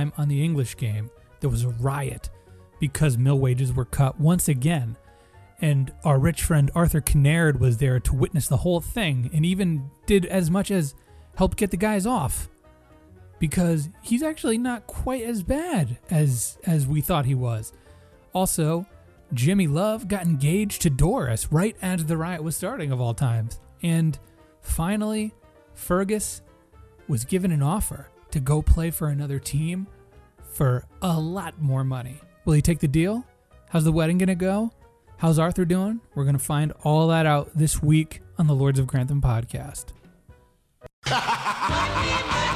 time on the English game, there was a riot because mill wages were cut once again. And our rich friend Arthur Kinnaird was there to witness the whole thing and even did as much as help get the guys off. Because he's actually not quite as bad as as we thought he was. Also, Jimmy Love got engaged to Doris right as the riot was starting of all times. And finally, Fergus was given an offer to go play for another team for a lot more money. Will he take the deal? How's the wedding going to go? How's Arthur doing? We're going to find all that out this week on the Lords of Grantham podcast.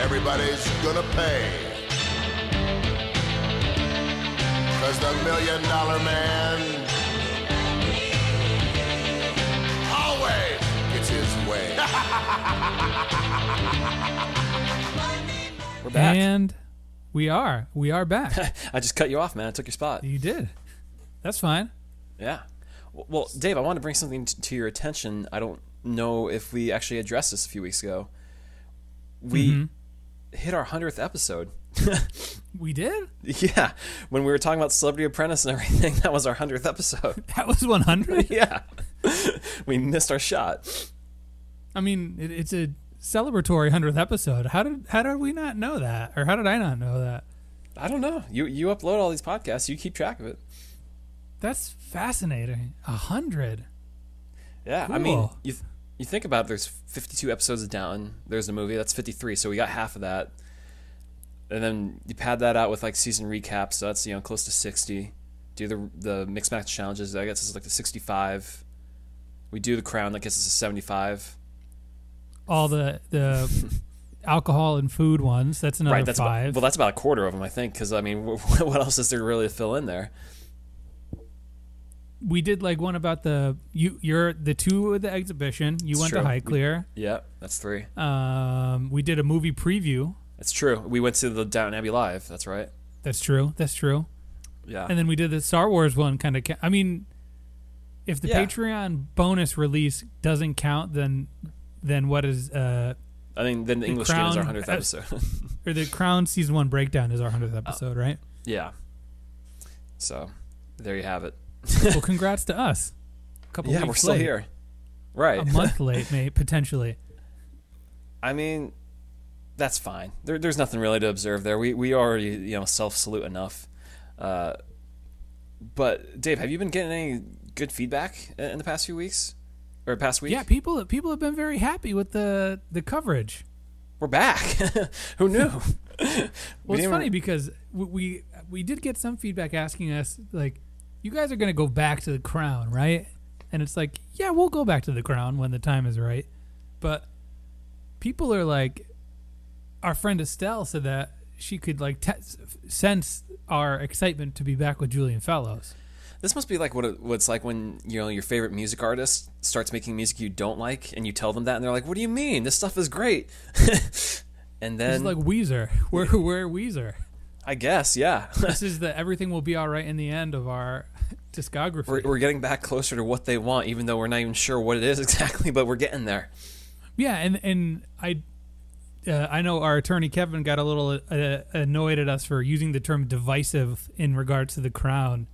Everybody's gonna pay. Cause the million dollar man always gets his way. We're back. And we are. We are back. I just cut you off, man. I took your spot. you did. That's fine. Yeah. Well, Dave, I want to bring something to your attention. I don't know if we actually addressed this a few weeks ago. We Mm-hmm. Hit our 100th episode. We did? yeah. When we were talking about Celebrity Apprentice and everything, that was our 100th episode. That was 100? yeah. we missed our shot. I mean, it, it's a celebratory 100th episode. How did how did we not know that? Or how did I not know that? I don't know. You you upload all these podcasts. You keep track of it. That's fascinating. A 100. Yeah. I mean, you you think about it, there's 52 episodes of Down. There's a movie that's 53, so we got half of that. And then you pad that out with like season recaps, so that's you know close to 60. Do the the mixed match challenges, that gets us like the 65. We do the crown, that gets us to 75. All the the alcohol and food ones. That's another right, that's five. About, well, that's about a quarter of them, I think, because I mean, what else is there really to fill in there? We did like one about the you you're the two of the exhibition. You It's went true. to High We- Clear. Yeah, that's three. Um, we did a movie preview. It's true. We went to the Downton Abbey live. That's right. That's true. That's true. Yeah. And then we did the Star Wars one. Kind of. Ca- I mean, if the Yeah. Patreon bonus release doesn't count, then then what is uh I think then the, English game is our Crown- hundredth uh, episode. or the Crown season one breakdown is our hundredth episode, right? yeah. So there you have it. Well, congrats to us. A couple yeah, weeks we're still late. here. Right. A month late, mate, potentially. I mean, that's fine. There, there's nothing really to observe there. We we already you know self salute enough. Uh, but Dave, have you been getting any good feedback in the past few weeks or past week? Yeah, people people have been very happy with the the coverage. we're back. Who knew? We Well, it's didn't- funny because we, we we did get some feedback asking us like, you guys are going to go back to the Crown, right? And it's like, yeah, we'll go back to the Crown when the time is right. But people are like, our friend Estelle said that she could like te- sense our excitement to be back with Julian Fellowes. This must be like what it, what it's like when you know your favorite music artist starts making music you don't like, and you tell them that, and they're like, "What do you mean? This stuff is great." and then like Weezer. We're we're Weezer. I guess, yeah, This is the everything will be all right in the end of our discography. we're, we're getting back closer to what they want, even though we're not even sure what it is exactly, but we're getting there. Yeah, and and I uh, I know our attorney Kevin got a little uh, annoyed at us for using the term divisive in regards to the crown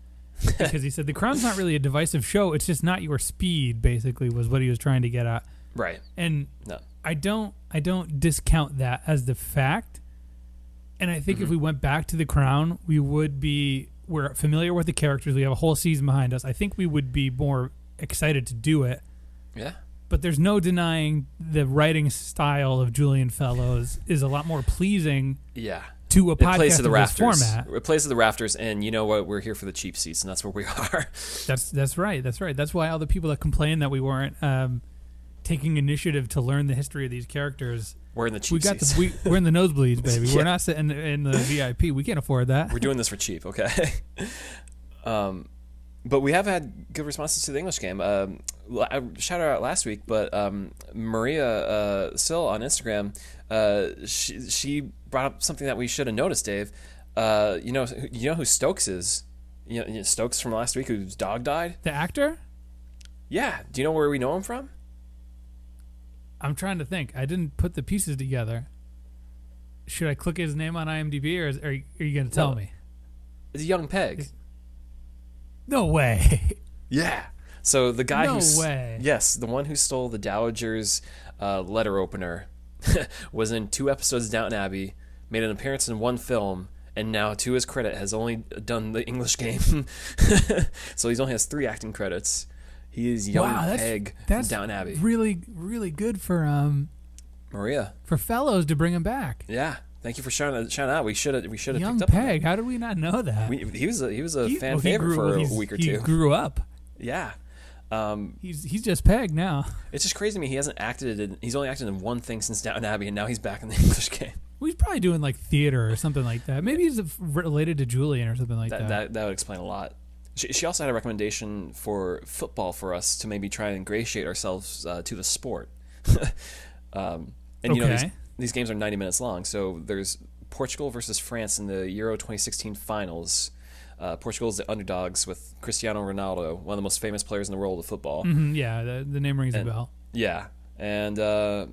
because he said the crown's not really a divisive show; it's just not your speed. Basically, was what he was trying to get at. Right. And No. I don't I don't discount that as the fact. And I think if we went back to the crown, we would be we're familiar with the characters. We have a whole season behind us. I think we would be more excited to do it Yeah. but there's no denying the writing style of Julian Fellowes is a lot more pleasing Yeah. to a It podcast the rafters. format. It plays to the rafters, and you know what? We're here for the cheap seats, and that's where we are. That's that's right. That's right. That's why all the people that complain that we weren't um, taking initiative to learn the history of these characters, We're in the cheap we got seats. the, we, we're in the nosebleeds, baby. Yeah. We're not sitting in the VIP. We can't afford that. We're doing this for cheap, okay? um, but we have had good responses to the English game. Um, I shouted out last week, but um, Maria uh, Sill on Instagram, uh, she, she brought up something that we should have noticed, Dave. Uh, you know, you know who Stokes is? You know, you know Stokes from last week, whose dog died. The actor? Yeah. Do you know where we know him from? I'm trying to think. I didn't put the pieces together. Should I click his name on IMDb, or is, are, you, are you going to tell No. me? It's Young Peg. No way. Yeah. So the guy No who's way. yes, the one who stole the Dowager's uh, letter opener was in two episodes of Downton Abbey, made an appearance in one film, and now to his credit has only done the English game. so he's only has three acting credits. He is young wow, that's Peg that's from Downton Abbey. really really good for um Maria. for Fellowes to bring him back. Yeah. Thank you for shouting, shouting out. We should have we should have Young picked up. Peg, how did we not know that? We, he was a, he was a He- fan well, favorite grew- for well, a week or two. he grew up. Yeah. Um, He's he's just Peg now. It's just crazy to me. He hasn't acted in. He's only acted in one thing since Down Abbey, and now he's back in the English game. Well, he's probably doing like theater or something like that. Maybe he's related to Julian or something like That that. that, that would explain a lot. She, she also had a recommendation for football for us to maybe try and ingratiate ourselves uh, to the sport. um, and you know these, these games are ninety minutes long, so there's Portugal versus France in the Euro 2016 finals. Uh, Portugal is the underdogs with Cristiano Ronaldo, one of the most famous players in the world of football. Mhm, yeah, the, the name rings And- a bell. Yeah, and uh,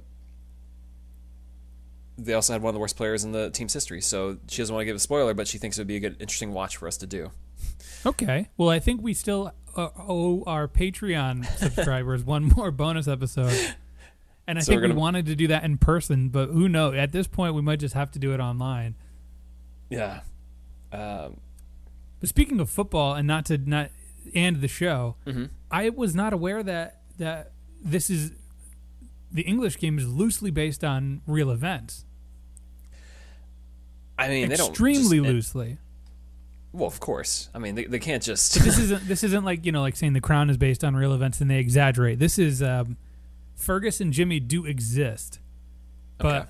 they also had one of the worst players in the team's history. So she doesn't want to give a spoiler, but she thinks it would be a good, interesting watch for us to do. Okay. Well, I think we still uh, owe our Patreon subscribers one more bonus episode. And I So think we're we wanted to do that in person, but who knows? At this point, we might just have to do it online. Yeah, um, But speaking of football, and not to not end the show, Mhm. I was not aware that that this is the English game is loosely based on real events. I mean, they don't Extremely just- loosely. Well, of course. I mean, they, they can't just. this isn't this isn't like you know like saying the crown is based on real events and they exaggerate this is um, fergus and jimmy do exist but Okay.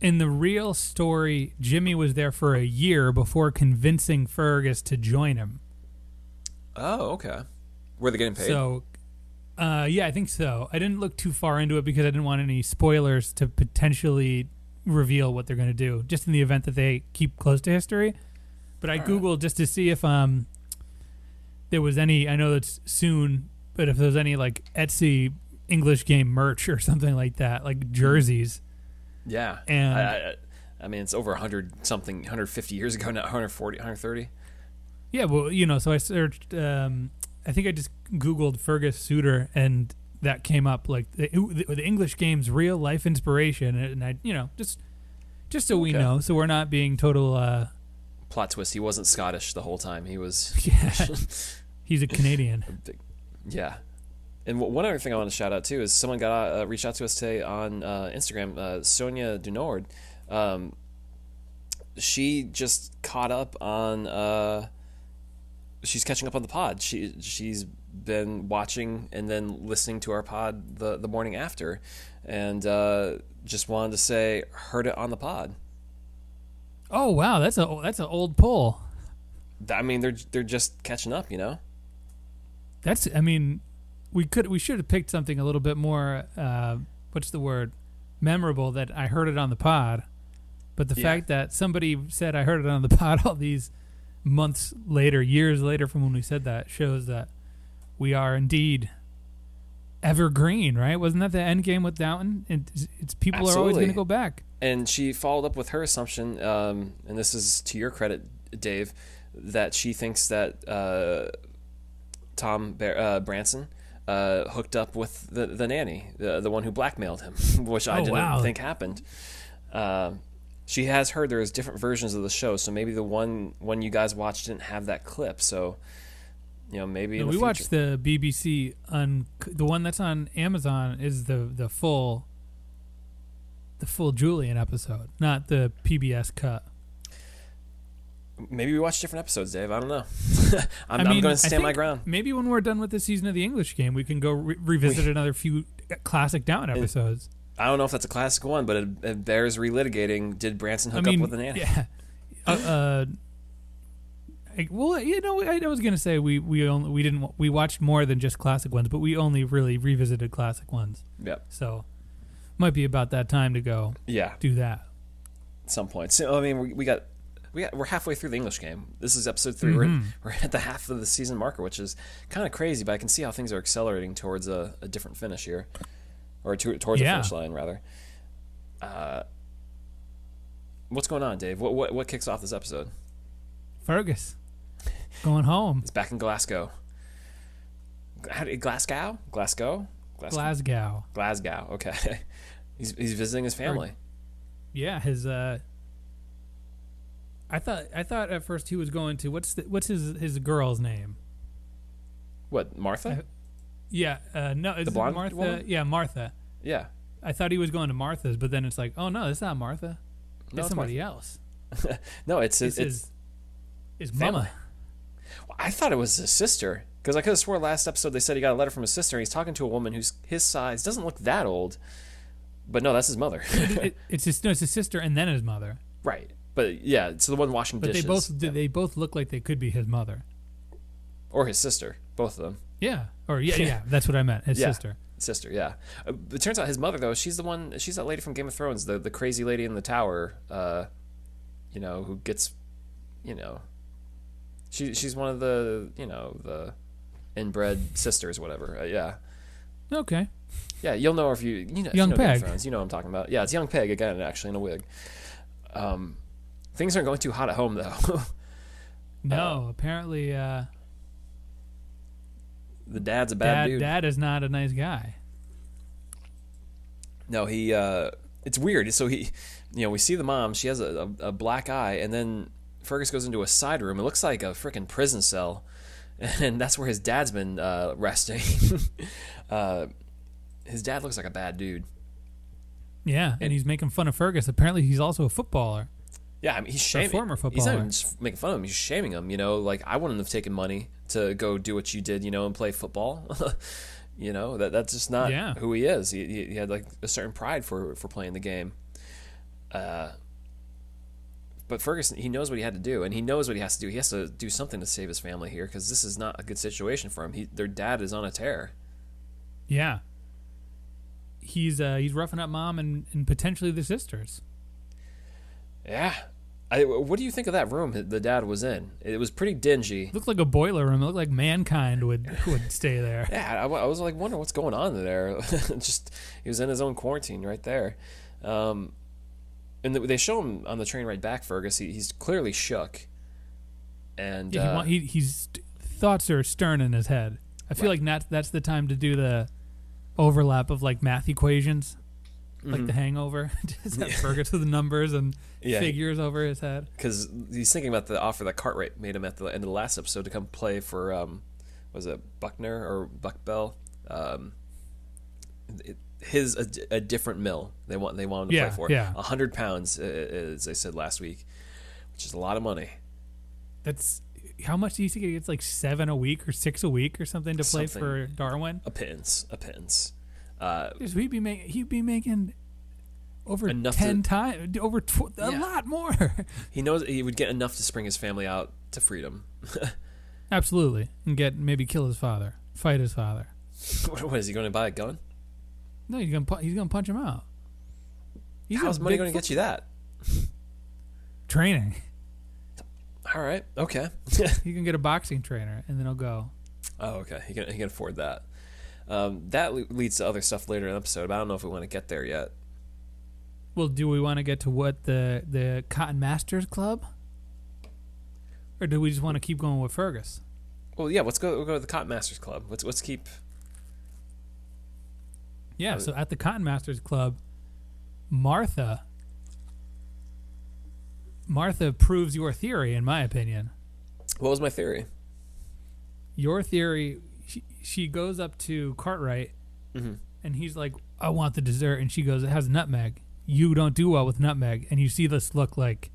in the real story jimmy was there for a year before convincing fergus to join him oh, okay. Were they getting paid? so uh, yeah i think so i didn't look too far into it because i didn't want any spoilers to potentially reveal what they're going to do just in the event that they keep close to history but i All right. googled just to see if um there was any i know it's soon but if there's any like etsy english game merch or something like that like jerseys yeah. and- I, I, I mean, it's over 100 something, 150 years ago now, 140, 130. yeah well you know so i searched um i think i just googled fergus Suter and that came up like the, the, the english game's real life inspiration and i you know just just so we Okay. know so we're not being total uh Plot twist: He wasn't Scottish the whole time. He was. yeah he's a canadian yeah. And w- one other thing I want to shout out too is someone got uh, reached out to us today on uh, Instagram. Uh, Sonia Dunord, um, she just caught up on. Uh, she's catching up on the pod. She she's been watching and then listening to our pod the the morning after, and uh, just wanted to say heard it on the pod. Oh wow. That's a that's an old poll I mean, they're they're just catching up, you know. that's i mean we could we should have picked something a little bit more uh what's the word? Memorable that i heard it on the pod. But the Yeah. fact that somebody said i heard it on the pod all these months later years later from when we said that shows that we are indeed evergreen right? Wasn't that the end game with downton? It's, it's people are always going to go back and she followed up with her assumption, um, and this is to your credit, Dave, that she thinks that uh, Tom Bar- uh, Branson uh, hooked up with the, the nanny, the, the one who blackmailed him, which I Oh, didn't wow. think happened. Um she has heard there's different versions of the show, so maybe the one one you guys watched didn't have that clip. So, you know, maybe No, we future. watched the BBC on the one that's on Amazon is the the full the full Julian episode, not the PBS cut. Maybe we watch different episodes, Dave. I don't know. I'm, I I'm going to stand my ground. Maybe when we're done with this season of the English game, we can go re- revisit another few classic Down episodes. I don't know if that's a classic one, but it, it bears relitigating. Did Branson hook I mean, up with the nanny? yeah. Uh, uh, I- well, you know, I, I was gonna say we we only we didn't we watched more than just classic ones, but we only really revisited classic ones. Yep. So might be about that time to go Yeah, do that. at some point. So, I mean, we, we got we got, we're halfway through the English game. This is episode 3 we We're, we're at the half of the season marker, which is kind of crazy. But I can see how things are accelerating towards a, a different finish here, or to, towards Yeah. the finish line rather. Uh, what's going on, Dave? What what what kicks off this episode? Fergus going home. It's back in Glasgow. Glasgow? Glasgow? Glasgow? Glasgow. Glasgow. Okay. he's he's visiting his family. Yeah, his uh I thought I thought at first he was going to what's the, what's his his girl's name? What, Martha? Yeah, uh no, is it Martha? woman? Yeah, Martha. yeah. I thought he was going to Martha's, but then it's like, oh no, it's not Martha. No, it's it's somebody else. No, it's It's his, it's his his mama. I thought it was his sister because I could have swore last episode they said he got a letter from his sister. and He's talking to a woman who's his size, doesn't look that old, but no, that's his mother. It- it's his no, it's his sister and then his mother. right, but yeah, it's the one washing But dishes. they both they both look like they could be his mother. or his sister, both of them. Yeah, or yeah, yeah, that's what I meant. His Yeah. sister. Sister, yeah. Uh, it turns out his mother though, she's the one. She's that lady from Game of Thrones, the the crazy lady in the tower. Uh, you know, who gets, you know, she she's one of the you know the inbred sisters, whatever. Uh, yeah. Okay. Yeah, you'll know if you you know, Young you know Peg. Thrones, you know what I'm talking about. Yeah, it's young Peg again, actually in a wig. Um, things aren't going too hot at home though. No, apparently uh the dad's a bad dad dude. dad is not a nice guy. No, he. uh It's weird. So he, you know, we see the mom. She has a, a, a black eye, and then Fergus goes into a side room. It looks like a freaking prison cell, and that's where his dad's been uh, resting. uh, his dad looks like a bad dude. Yeah, and he's making fun of Fergus. Apparently he's also a footballer. Yeah, I mean, he's shaming. former He's not footballer. even making fun of him. He's shaming him. You know, like I wouldn't have taken money to go do what you did. You know, and play football. you know that that's just not Yeah. who he is. He, he, he had like a certain pride for for playing the game. Uh, but Ferguson, he knows what he had to do, and he knows what he has to do. He has to do something to save his family here because this is not a good situation for him. He, their dad is on a tear. Yeah. He's uh he's roughing up mom and, and potentially the sisters. Yeah. I, what do you think of that room the dad was in? It was pretty dingy. It looked like a boiler room. It looked like mankind would would stay there. Yeah, I, I was like wondering what's going on there. Just he was in his own quarantine right there, um, and they show him on the train ride back. Fergus, he, he's clearly shook, and Yeah, he, uh, he he's thoughts are stern in his head. I feel Right. like that's that's the time to do the overlap of like math equations, like the Hangover. Just have Fergus with the numbers and Mm-hmm. Yeah. figures over his head. because he's thinking about the offer that Cartwright made him at the end of the last episode to come play for um, was it Buckner or Buck Bell? Um, it, his a, a different mill they want they want him to Yeah, play for yeah. a hundred pounds as I said last week, which is a lot of money. That's how much do you think he gets? Like seven a week or six a week or something to play Something. for Darwin? A pittance, a pittance. Uh, he'd be making he'd be making over Enough ten times over tw- a Yeah. lot more. he knows he would get enough to spring his family out to freedom. Absolutely, and get maybe kill his father, fight his father. what, what is he going to buy a gun? No, he's gonna pu- he's gonna punch him out. He's How's a money going to get you that? training? All right, okay. you can get a boxing trainer, and then he'll go. oh, okay. He can he can afford that. Um, that le- leads to other stuff later in the episode, but I don't know if we want to get there yet. Well, do we want to get to what the the Cotton Masters Club, or do we just want to keep going with Fergus? Well, yeah. Let's go. We'll go to the Cotton Masters Club. Let's let's keep. Yeah. Uh, So at the Cotton Masters Club, Martha. Martha proves your theory, in my opinion. What was my theory? Your theory. She, she goes up to Cartwright, Mhm. and he's like, "I want the dessert," and she goes, "It has nutmeg." You don't do well with nutmeg, and you see this look like,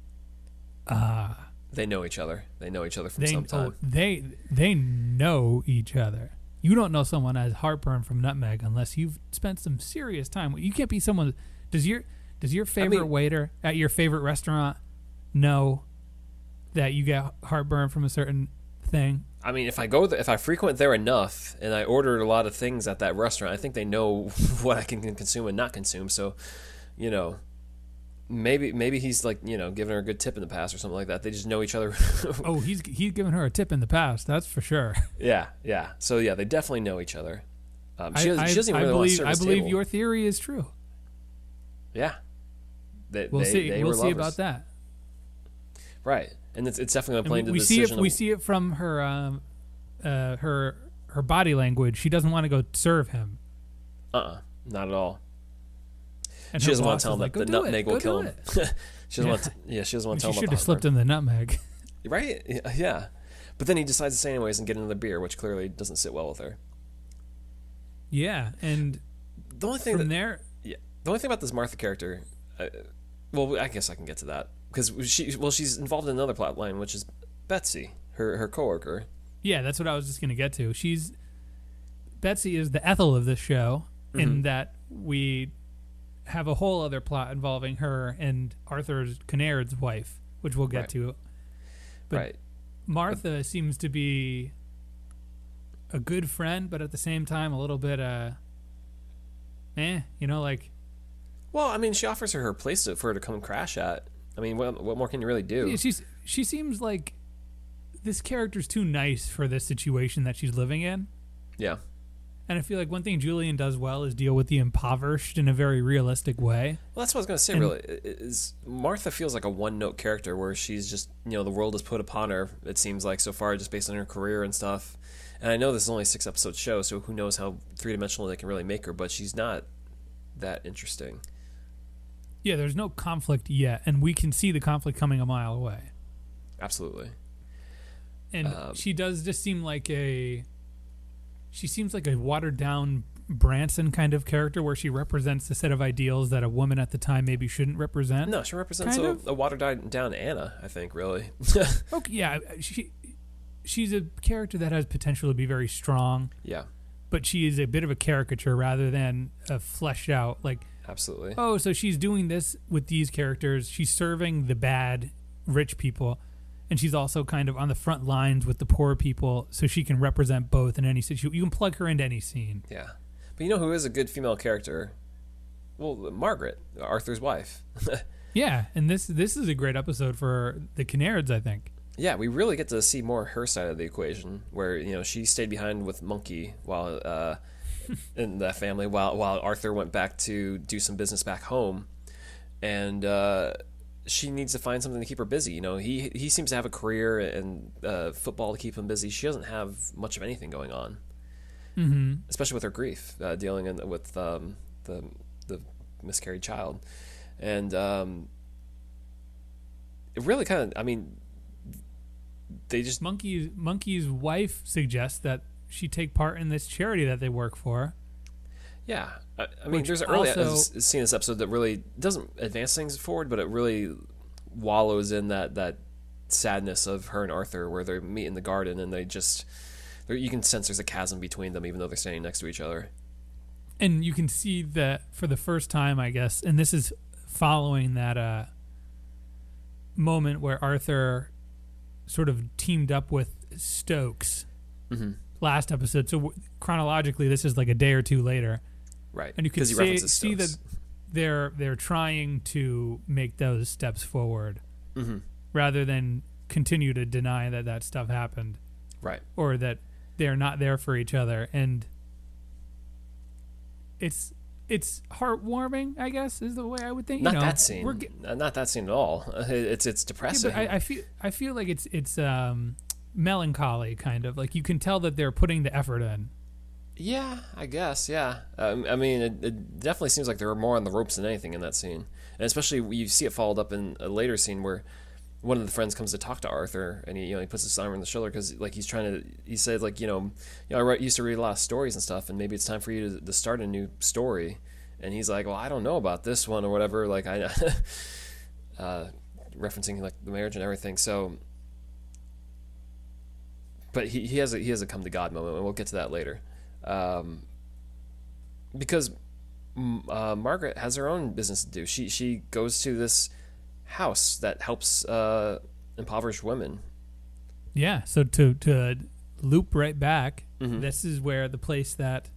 ah. They know each other. They know each other from they some time. oh, they they know each other. You don't know someone has heartburn from nutmeg unless you've spent some serious time. with- You can't be someone. Does your does your favorite mean- waiter at your favorite restaurant know that you get heartburn from a certain thing? I mean, if I go, th- if I frequent there enough, and I order a lot of things at that restaurant, I think they know what I can consume and not consume. So, you know, maybe maybe he's like you know giving her a good tip in the past or something like that. They just know each other. Oh, he's he's given her a tip in the past. That's for sure. yeah, yeah. So yeah, they definitely know each other. Um, she, I, doesn't- I, she doesn't even I really want to believe serve I believe table. your theory is true. Yeah. They, We'll they- see. they We'll see lovers. about that. Right, and it's, it's definitely And playing we, to we the see decision. it. We see it from her, um, uh, her her body language. She doesn't want to go serve him. uh-uh, not at all. And she doesn't want to tell him she like, the nutmeg it, will kill him. she doesn't Yeah. want. To, yeah, she doesn't want to She tell him should about have slipped in the nutmeg. Right? Yeah, Yeah. But then he decides to say anyways and get another beer, which clearly doesn't sit well with her. yeah, and The only thing from that there, Yeah. The only thing about this Martha character, uh, well, I guess I can get to that because she, well, she's involved in another plot line, which is Betsy, her her coworker. yeah, that's what I was just gonna get to. She's Betsy is the Ethel of this show, Mm-hmm. in that we have a whole other plot involving her and Arthur's Kinnairds wife, which we'll get Right. to. But right. Martha seems to be a good friend, but at the same time a little bit uh eh, you know, like Well, I mean, she offers her her place to, for her to come crash at. I mean, what what more can you really do? she's she seems like this character's too nice for this situation that she's living in. yeah. And I feel like one thing Julian does well is deal with the impoverished in a very realistic way. Well, that's what I was gonna say. And- really, is Martha feels like a one note character where she's just you know the world is put upon her. It seems like so far, just based on her career and stuff. And I know this is only a six episode show, so who knows how three dimensional they can really make her? But she's not that interesting. Yeah, there's no conflict yet, and we can see the conflict coming a mile away. Absolutely. And Um, she does just seem like a she seems like a watered down Branson kind of character where she represents a set of ideals that a woman at the time maybe shouldn't represent. No, she represents a, a watered down- Anna. I think really. Okay, yeah, she she's a character that has potential to be very strong, yeah, but she is a bit of a caricature rather than a fleshed out like absolutely. oh, so she's doing this with these characters. She's serving the bad rich people, and she's also kind of on the front lines with the poor people, so she can represent both in any situation. You can plug her into any scene. Yeah, but you know who is a good female character? Well, Margaret, Arthur's wife. Yeah, and this this is a great episode for the Kinnairds, I think. yeah, we really get to see more her side of the equation, where you know she stayed behind with Monkey while uh, in that family, while while Arthur went back to do some business back home, and uh, she needs to find something to keep her busy. You know, he he seems to have a career and uh, football to keep him busy. She doesn't have much of anything going on. Mm-hmm. especially with her grief, uh, dealing in, with um, the the miscarried child, and um, it really kind of. I mean, they just Monkey Monkey's wife suggests that she take part in this charity that they work for. yeah. I, I mean, there's an early also- scene in this episode that really doesn't advance things forward, but it really wallows in that that sadness of her and Arthur, where they meet in the garden and they just. there- You can sense there's a chasm between them, even though they're standing next to each other. and you can see that for the first time, I guess, and this is following that uh, moment where Arthur sort of teamed up with Stokes Mm-hmm. Last episode. So chronologically, this is like a day or two later, Right, and you can see, see that they're they're trying to make those steps forward Mm-hmm. rather than continue to deny that that stuff happened Right. or that they're not there for each other and it's it's heartwarming i guess is the way i would think not you know, that scene. we're ge- not that scene at all. It's it's yeah, depressing. but I, I feel i feel like it's it's um melancholy kind of like you can tell that they're putting the effort in yeah, I guess. Yeah. Um, I mean, it, it definitely seems like they were more on the ropes than anything in that scene, and especially you see it followed up in a later scene where one of the friends comes to talk to Arthur, and he you know he puts his arm on the shoulder because like he's trying to. He said like you know, you know I used to read a lot of stories and stuff, and maybe it's time for you to, to start a new story. And he's like, well, I don't know about this one or whatever. Like I, uh, referencing like the marriage and everything. So but he, he has a he has a come to God moment, and we'll get to that later, um, because uh, Margaret has her own business to do. She she goes to this house that helps uh, impoverished women. yeah so to to loop right back Mhm. this is where the place that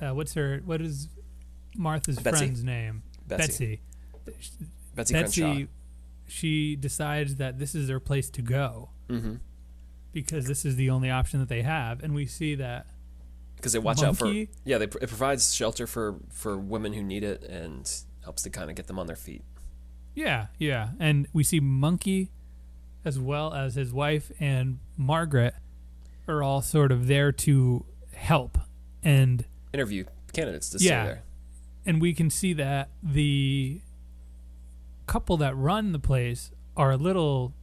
uh, what's her what is martha's Betsy. friend's name Betsy. Betsy. Betsy, Betsy, she decides that this is their place to go Mm-hmm. Because this is the only option that they have, and we see that Because they watch out for yeah, they, it provides shelter for for women who need it and helps to kind of get them on their feet. Yeah, yeah. And we see Monkey as well as his wife and Margaret are all sort of there to help. And Interview candidates to Yeah. stay there. and we can see that the couple that run the place are a little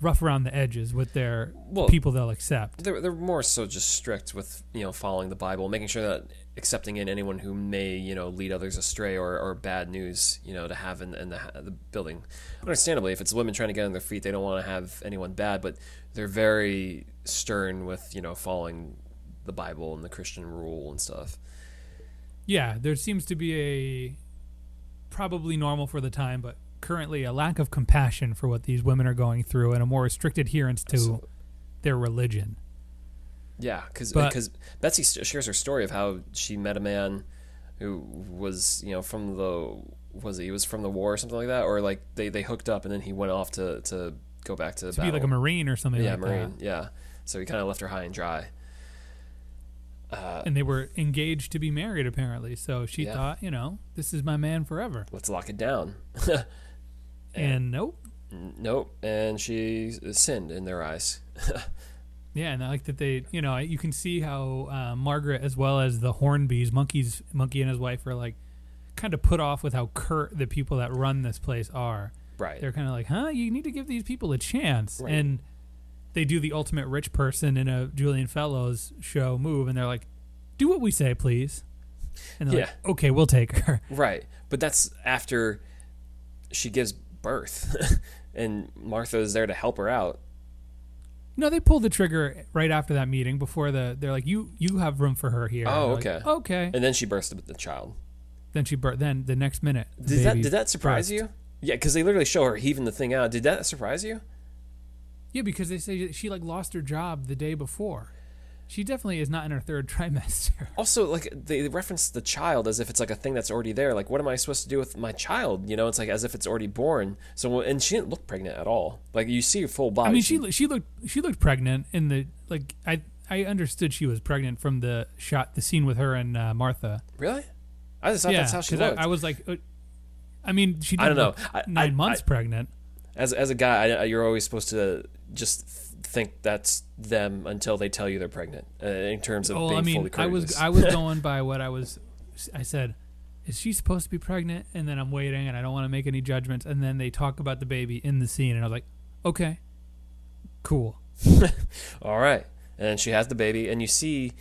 rough around the edges with their Well, people they'll accept. They're, they're more so just strict with you know following the Bible, making sure that accepting in anyone who may you know lead others astray or, or bad news you know to have in, in the, the building. Understandably, if it's women trying to get on their feet, they don't want to have anyone bad, but they're very stern with you know following the Bible and the Christian rule and stuff. Yeah, there seems to be a probably normal for the time, but currently a lack of compassion for what these women are going through and a more strict adherence to So- their religion. Yeah, because But- Betsy shares her story of how she met a man who was you know from the was he, he was from the war or something like that, or like they, they hooked up and then he went off to, to go back to, To be like a marine or something like that. yeah like marine that. yeah. So he kind of left her high and dry. Uh, And they were engaged to be married apparently. So she Yeah. thought, you know, this is my man forever. let's lock it down. And nope. Nope, and she sinned in their eyes. Yeah, and I like that they, you know, you can see how uh, Margaret, as well as the Hornbys, monkeys, monkey and his wife, are like kind of put off with how curt the people that run this place are. Right. They're kind of like, huh, you need to give these people a chance. Right. And they do the ultimate rich person in a Julian Fellowes show move, and they're like, do what we say, please. And they're like, okay, we'll take her. Right. But that's after she gives birth, and Martha is there to help her out. No, they pulled the trigger right after that meeting. Before the, they're like, "You, you have room for her here." Oh, okay. like, okay. And then she burst with the child. Then she, bur- then the next minute, the Did that did that surprise burst. you? Yeah, because they literally show her heaving the thing out. Did that surprise you? Yeah, because they say she like lost her job the day before. She definitely is not in her third trimester. Also, like they reference the child as if it's like a thing that's already there. Like, what am I supposed to do with my child? You know, it's like as if it's already born. So, and she didn't look pregnant at all. Like you see her full body. I mean, she she looked she looked pregnant in the like I I understood she was pregnant from the shot the scene with her and uh, Martha. really. I just thought yeah, that's how she 'cause I- looked. I, was like, uh, I mean, she I didn't don't know. I- nine I- months I- pregnant. As as a guy, I, you're always supposed to just think that's them until they tell you they're pregnant. Uh, in terms of being I fully mean, I was. I was going by what I was. I said, "Is she supposed to be pregnant?" And then I'm waiting, and I don't want to make any judgments. And then they talk about the baby in the scene, and I was like, "Okay, cool." All right. And she has the baby, and you see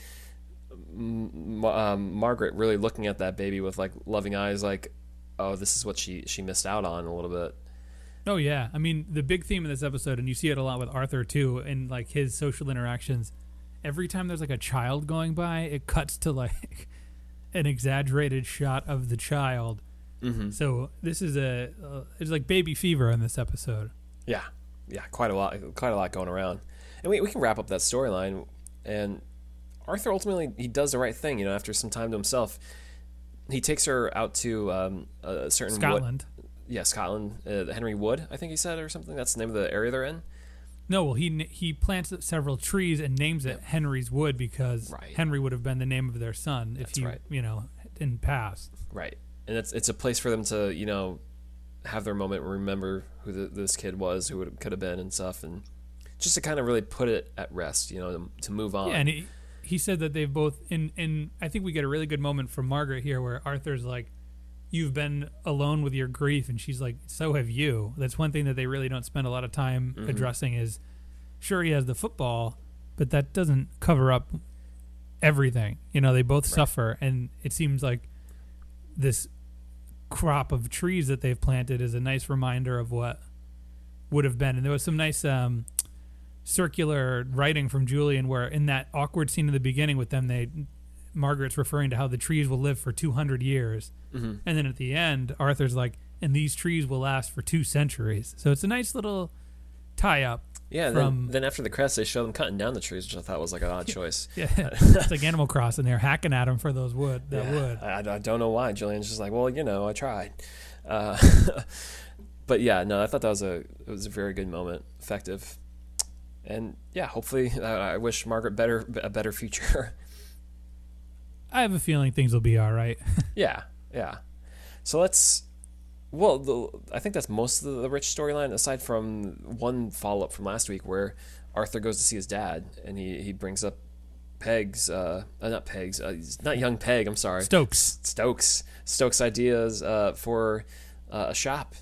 um, Margaret really looking at that baby with like loving eyes, like, oh, this is what she she missed out on a little bit. Oh yeah, I mean the big theme of this episode, and you see it a lot with Arthur too, in like his social interactions. Every time there's like a child going by, it cuts to like an exaggerated shot of the child. Mm-hmm. So this is a uh, it's like baby fever in this episode. Yeah, yeah, quite a lot, quite a lot going around, and we we can wrap up that storyline. And Arthur ultimately he does the right thing, you know. After some time to himself, he takes her out to um, a certain wood- Scotland. Yeah, Scotland, uh, Henry Wood, I think he said, or something. That's the name of the area they're in. No, well he he plants several trees and names it Henry's Wood because Right. Henry would have been the name of their son if That's he right. you know didn't pass. Right, and it's it's a place for them to you know have their moment, and remember who the, this kid was, who it could have been, and stuff, and just to kind of really put it at rest, you know, to, to move on. Yeah, and he, he said that they've both in and I think we get a really good moment from Margaret here where Arthur's like, "You've been alone with your grief," and she's like, "So have you." That's one thing that they really don't spend a lot of time Mm-hmm. addressing. Is sure he has the football, but that doesn't cover up everything. You know, they both suffer, and it seems like this crop of trees that they've planted is a nice reminder of what would have been. And there was some nice um, circular writing from Julian where in that awkward scene in the beginning with them, they Margaret's referring to how the trees will live for 200 years. Mhm. And then at the end, Arthur's like, and these trees will last for two centuries. So it's a nice little tie up. Yeah, From- then, then after the crest, they show them cutting down the trees, which I thought was like an odd choice. Yeah, it's like Animal Crossing. They're hacking at them for those wood. That Yeah, wood. I, I don't know why. Julian's just like, well, you know, I tried. Uh, but yeah, no, I thought that was a it was a very good moment, effective, and yeah, hopefully, I, I wish Margaret better a better future. I have a feeling things will be all right. yeah, yeah. So let's. Well, the, I think that's most of the, rich storyline, aside from one follow up from last week where Arthur goes to see his dad and he, he brings up Peg's, uh, uh, not Peg's, uh, not young Peg, I'm sorry. Stokes. Stokes Stokes ideas uh, for uh, a shop,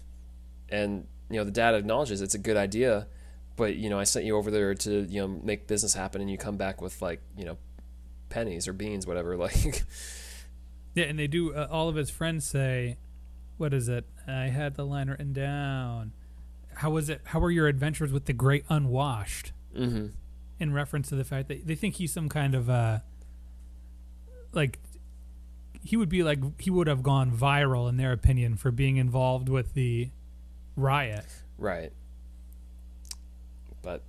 and you know the dad acknowledges it's a good idea, but you know I sent you over there to you know make business happen, and you come back with like you know pennies or beans, whatever. Like Yeah, and they do. Uh, all of his friends say, "What is it?" I had the line written down. How was it? How were your adventures with the Great Unwashed? mm-hmm. In reference to the fact that they think he's some kind of uh, like he would be like he would have gone viral in their opinion for being involved with the riot. right, but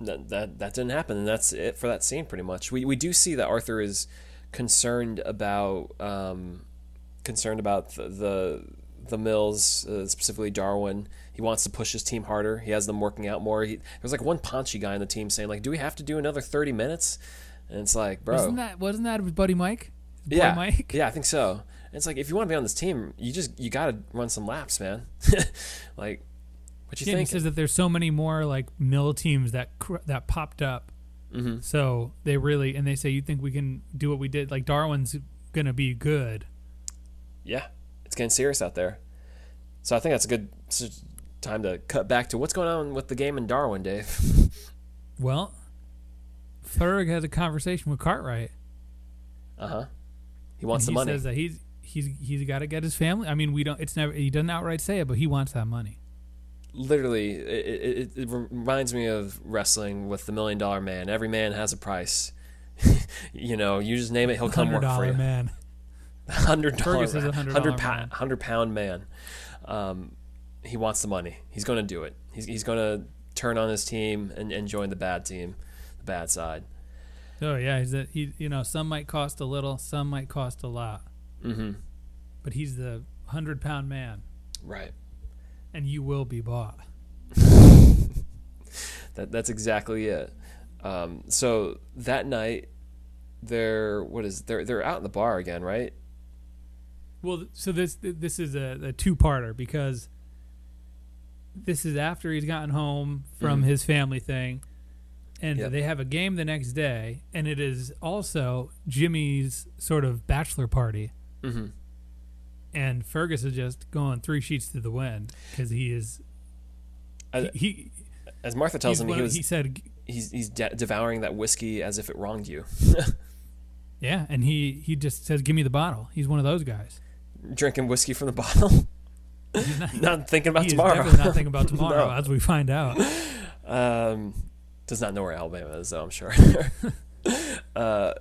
that, that that didn't happen, and that's it for that scene. Pretty much, we we do see that Arthur is concerned about um, concerned about the the, the Mills, uh, specifically Darwin. He wants to push his team harder. He has them working out more. He, there was like one paunchy guy on the team saying like, "Do we have to do another thirty minutes?" And it's like, bro, Wasn't that wasn't that buddy Mike? Boy yeah, Mike. yeah, I think so. And it's like if you want to be on this team, you just you got to run some laps, man. like, what you Yeah, he think? says that there's so many more like mill teams that cr- that popped up. hmm So they really and they say you think we can do what we did like Darwin's gonna be good. Yeah, it's getting serious out there. So I think that's a good time to cut back to what's going on with the game in Darwin, Dave. Well, Ferg has a conversation with Cartwright. Uh huh. He wants and the he money. says that he's he's he's got to get his family. I mean, we don't. It's never. He doesn't outright say it, but he wants that money. Literally, it, it, it reminds me of wrestling with the Million Dollar Man. Every man has a price. you know, you just name it, he'll come work for you. man. hundred dollar, Fergus is a $100 hundred pound, hundred pound man. Um, he wants the money. He's going to do it. He's he's going to turn on his team and, and join the bad team, the bad side. Oh yeah, he's that he. You know, some might cost a little, some might cost a lot, Mm-hmm. but he's the hundred pound man, Right. And you will be bought. That that's exactly it. Um, so that night, they're what is they're they're out in the bar again, right? Well, so this this is a, a two parter because this is after he's gotten home from Mhm. his family thing, and Yep. they have a game the next day, and it is also Jimmy's sort of bachelor party, Mm-hmm. And Fergus is just going three sheets to the wind because he is I- he, As Martha tells him, he was he said he's he's de- devouring that whiskey as if it wronged you, yeah, and he he just says give me the bottle. He's one of those guys. drinking whiskey from the bottle, not, not thinking about tomorrow. definitely not thinking about tomorrow, No. as we find out. Um, does not know where Alabama is, though. I'm sure. uh,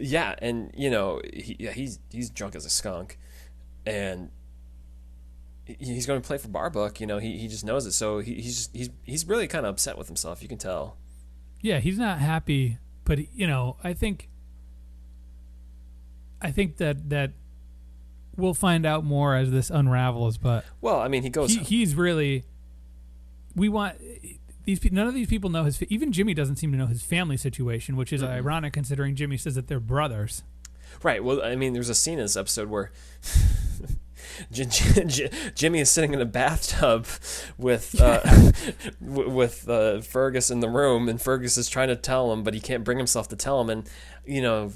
yeah, and you know, he, yeah, he's he's drunk as a skunk, and he's going to play for Barbuck. You know, he, he just knows it. So he, he's just, he's he's really kind of upset with himself. You can tell. Yeah, he's not happy, but you know, I think I think that that we'll find out more as this unravels, but Well, I mean, he goes. he, he's really we want these none of these people know his even Jimmy doesn't seem to know his family situation, which is Mm-mm. ironic considering Jimmy says that they're brothers. Right. Well, I mean, there's a scene in this episode where Jimmy is sitting in a bathtub with uh, with uh, Fergus in the room, and Fergus is trying to tell him, but he can't bring himself to tell him. And you know,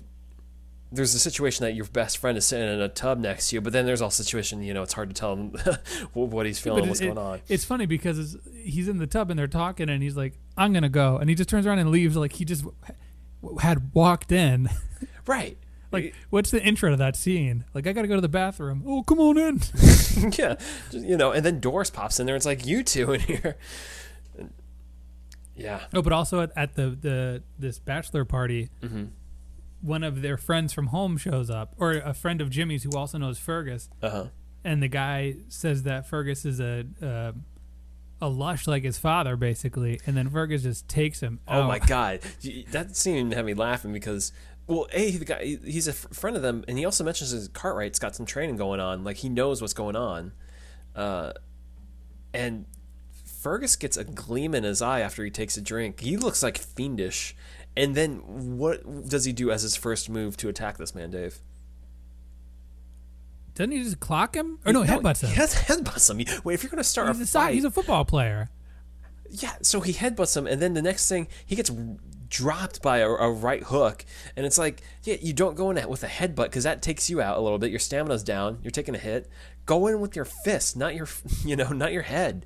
there's a situation that your best friend is sitting in a tub next to you, but then there's also a situation, you know, it's hard to tell him what he's feeling, But what's it- going on. It's funny because it's, he's in the tub and they're talking, and he's like, "I'm gonna go," and he just turns around and leaves like he just w- had walked in. Right. Like, what's the intro to that scene? Like, I gotta go to the bathroom. Oh, come on in. yeah, just, you know, and then Doris pops in there. It's like you two in here. And- yeah. No, but also at, at the the this bachelor party, hmm one of their friends from home shows up, or a friend of Jimmy's who also knows Fergus, Uh huh. and the guy says that Fergus is a uh, a lush like his father, basically, and then Fergus just takes him. Oh out. my god, that scene had me laughing because, well, a the guy he's a f- friend of them, and he also mentions his Cartwright's got some training going on, like he knows what's going on, uh, and Fergus gets a gleam in his eye after he takes a drink. He looks like fiendish, and then what does he do as his first move to attack this man, Dave? Doesn't he just clock him? Or no, headbutts him. He has headbutts him. Wait, if you're gonna start He's a a, fight, he's a football player. Yeah, so he headbutts him, and then the next thing he gets dropped by a, a right hook, and it's like, yeah, you don't go in with a headbutt because that takes you out a little bit. Your stamina's down. You're taking a hit. Go in with your fist, not your, you know, not your head.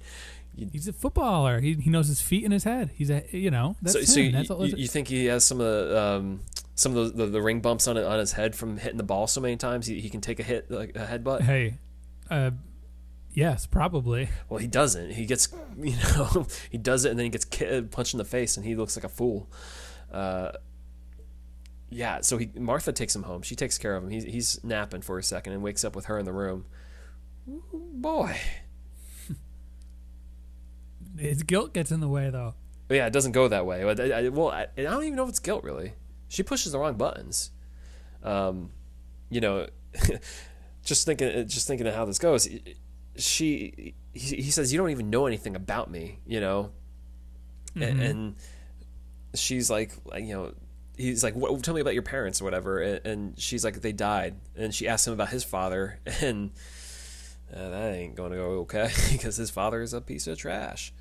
He's a footballer. He, he knows his feet and his head. He's a you know that's so, him. so you, that's all, you, you think he has some of the um, some of the, the, the ring bumps on it on his head from hitting the ball so many times? He, he can take a hit like a headbutt. hey, uh, yes, probably. Well, he doesn't. He gets, you know, he does it and then he gets ki- punched in the face and he looks like a fool. Uh, yeah, so he Martha takes him home. She takes care of him. He's he's napping for a second and wakes up with her in the room. Boy, His guilt gets in the way though. but yeah, it doesn't go that way. I, I- well, I, I don't even know if it's guilt really. She pushes the wrong buttons. Um, you know, just thinking, just thinking of how this goes. She, he, he says, "You don't even know anything about me," you know, A- and she's like, you know, he's like, what, "Tell me about your parents or whatever," and, and she's like, "They died," and she asks him about his father, and uh, that ain't going to go okay because his father is a piece of trash.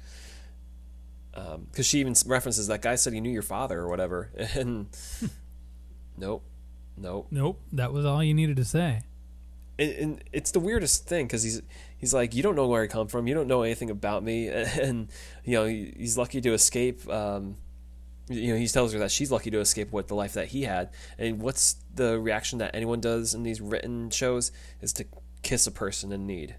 Because she even references that guy said he knew your father or whatever, and nope, nope. Nope, that was all you needed to say. and, and it's the weirdest thing because he's he's like you don't know where I come from. You don't know anything about me. And you know he's lucky to escape um, you know he tells her that she's lucky to escape what the life that he had. And what's the reaction that anyone does in these written shows is to kiss a person in need.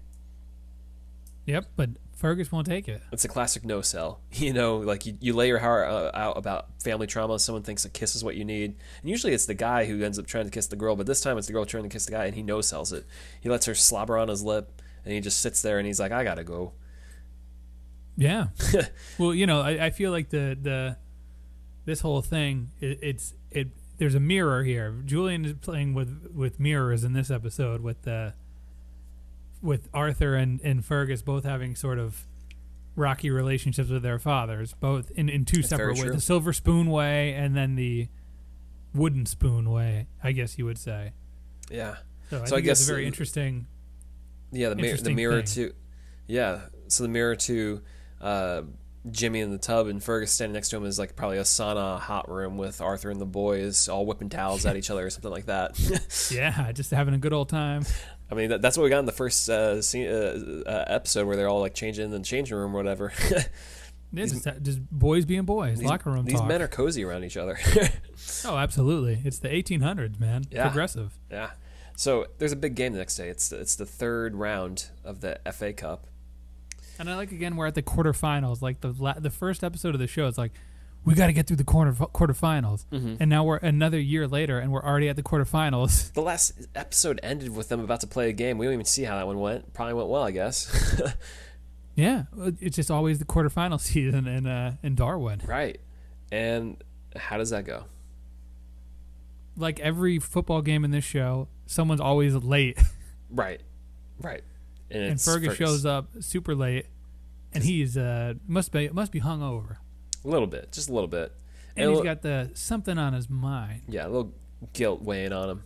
Yep, but Fergus won't take it. it's a classic no sell you know like you, you lay your heart uh, out about family trauma someone thinks a kiss is what you need and usually it's the guy who ends up trying to kiss the girl but this time it's the girl trying to kiss the guy and he no sells it he lets her slobber on his lip and he just sits there and he's like i gotta go Yeah. well, you know, I, I feel like the the this whole thing it, it's it. There's a mirror here. Julian is playing with with mirrors in this episode with the with Arthur and and Fergus both having sort of rocky relationships with their fathers, both in in two That's separate ways: true. the silver spoon way and then the wooden spoon way. I guess you would say. yeah So I So I guess, a very uh, interesting. yeah the mirror the mirror thing. to yeah so the mirror to uh, jimmy in the tub and fergus standing next to him is like probably a sauna hot room with arthur and the boys all whipping towels at each other or something like that Yeah, just having a good old time. I mean, that, that's what we got in the first uh, scene, uh, uh, episode where they're all like changing in the changing room or whatever. Yeah, just, just boys being boys, these, locker room These talk. men are cozy around each other. Oh, absolutely. It's the 1800s, man. Yeah. Progressive. yeah. So there's a big game the next day. It's the, it's the third round of the FA Cup. And I like again we're at the quarterfinals. Like the la- the first episode of the show, it's like we got to get through the quarter quarterfinals, Mm-hmm. and now we're another year later, and we're already at the quarterfinals. The last episode ended with them about to play a game. We don't even see how that one went. Probably went well, I guess. yeah, it's just always the quarterfinal season in uh, in Darwen. right. And how does that go? Like every football game in this show, someone's always late, Right. Right. And, and it's Fergus shows up super late, and he's uh must be must be hungover, a little bit, just a little bit. and a he's li- got the something on his mind. yeah, a little guilt weighing on him.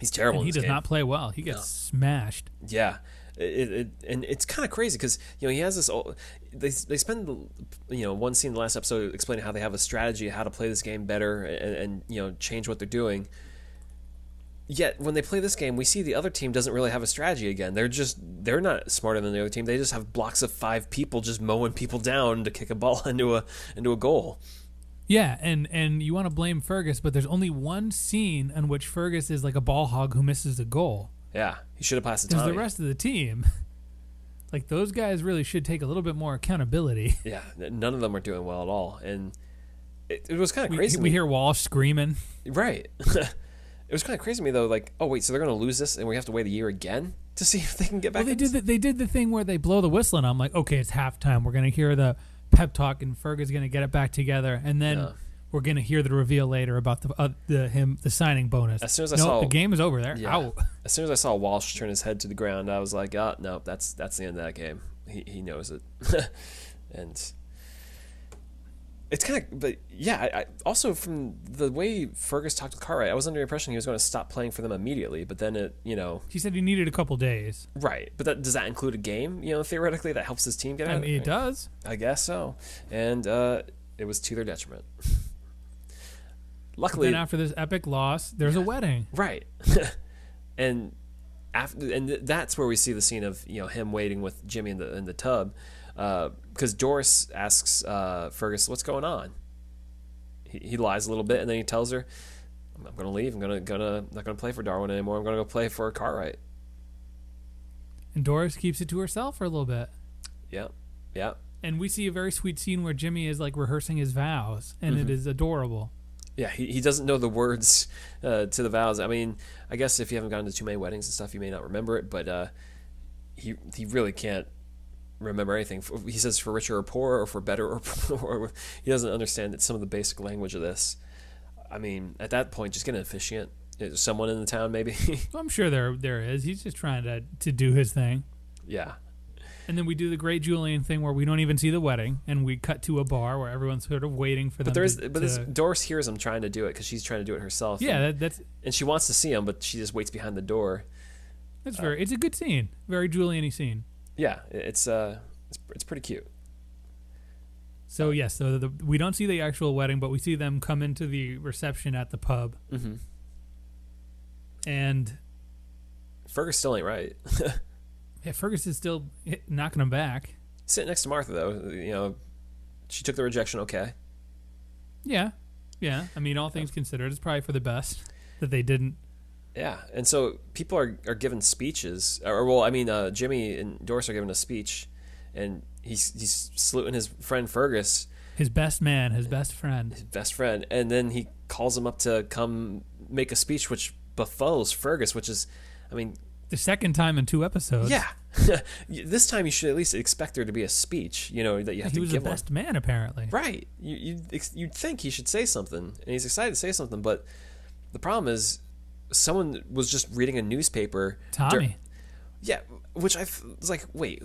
He's terrible. And he does game. not play well. He gets No. smashed. Yeah, it, it and it's kind of crazy because you know he has this. old- They they spend you know one scene in the last episode explaining how they have a strategy how to play this game better and, and you know change what they're doing. Yet when they play this game, we see the other team doesn't really have a strategy. Again, they're just they're not smarter than the other team. They just have blocks of five people just mowing people down to kick a ball into a into a goal. Yeah, and and you want to blame Fergus, but there's only one scene in which Fergus is like a ball hog who misses a goal. Yeah, he should have passed the Because the rest of the team, like those guys, really should take a little bit more accountability. yeah, none of them are doing well at all, and it, it was kind of We, crazy. we hear Walsh screaming. Right. It was kind of crazy to me though. Like, oh wait, so they're gonna lose this, and we have to wait a year again to see if they can get back. Well, they did the, they did the thing where they blow the whistle, and I'm like, okay, it's halftime. We're gonna hear the pep talk, and Ferg is gonna get it back together, and then Yeah. we're gonna hear the reveal later about the uh, the him the signing bonus. As soon as I no, saw- the game is over. There, Yeah. out. As soon as I saw Walsh turn his head to the ground, I was like, "Ah, no, that's that's the end of that game. He he knows it." and it's kind of, but yeah. I, I, also, from the way Fergus talked to Cartwright, I was under the impression he was going to stop playing for them immediately. But then it, you know, He said he needed a couple days. right. But that does that include a game? You know, theoretically, that helps his team get out. I mean, it does. I guess so. And uh, it was to their detriment. Luckily, Then after this epic loss, there's a wedding. Right. and after and th- that's where we see the scene of you know him waiting with Jimmy in the in the tub because Doris asks uh, Fergus what's going on. He, he lies a little bit and then he tells her, "I'm, I'm gonna leave. I'm gonna gonna not gonna play for Darwen anymore. I'm gonna go play for Cartwright." And Doris keeps it to herself for a little bit. Yeah, yeah, And we see a very sweet scene where Jimmy is like rehearsing his vows, and Mm-hmm. it is adorable. yeah. He, he doesn't know the words uh, to the vows. I mean, I guess if you haven't gone to too many weddings and stuff, you may not remember it, but uh, he he really can't remember anything. He says for richer or poorer, or for better or poor. He doesn't understand that some of the basic language of this. I mean, at that point, just get an officiant, someone in the town, maybe. I'm sure there there is. He's just trying to to do his thing. yeah, And then we do the great Julian thing where we don't even see the wedding, and we cut to a bar where everyone's sort of waiting for but there's to, but this to- Doris hears him trying to do it because she's trying to do it herself. yeah, and, that, that's and she wants to see him, but she just waits behind the door. that's Uh, very. It's a good scene, very Julian-y scene. Yeah, it's uh, it's, it's pretty cute. So yes, so the, we don't see the actual wedding, but we see them come into the reception at the pub, Mm-hmm. and Fergus still ain't right. yeah, Fergus is still knocking him back. Sitting next to Martha though, you know, she took the rejection okay. Yeah, yeah. I mean, all things considered, it's probably for the best that they didn't. Yeah, and so people are are given speeches, or well, I mean, uh, Jimmy and Doris are given a speech, and he's he's saluting his friend Fergus, His best man, his best friend. his best friend, and then he calls him up to come make a speech, which befuddles Fergus, which is, I mean, The second time in two episodes. yeah, this time you should at least expect there to be a speech, you know, that you have he to was the give one. best man apparently. Right. You you you'd think he should say something, and he's excited to say something, but the problem is, someone was just reading a newspaper. dur- Tommy. yeah, which I was like, wait,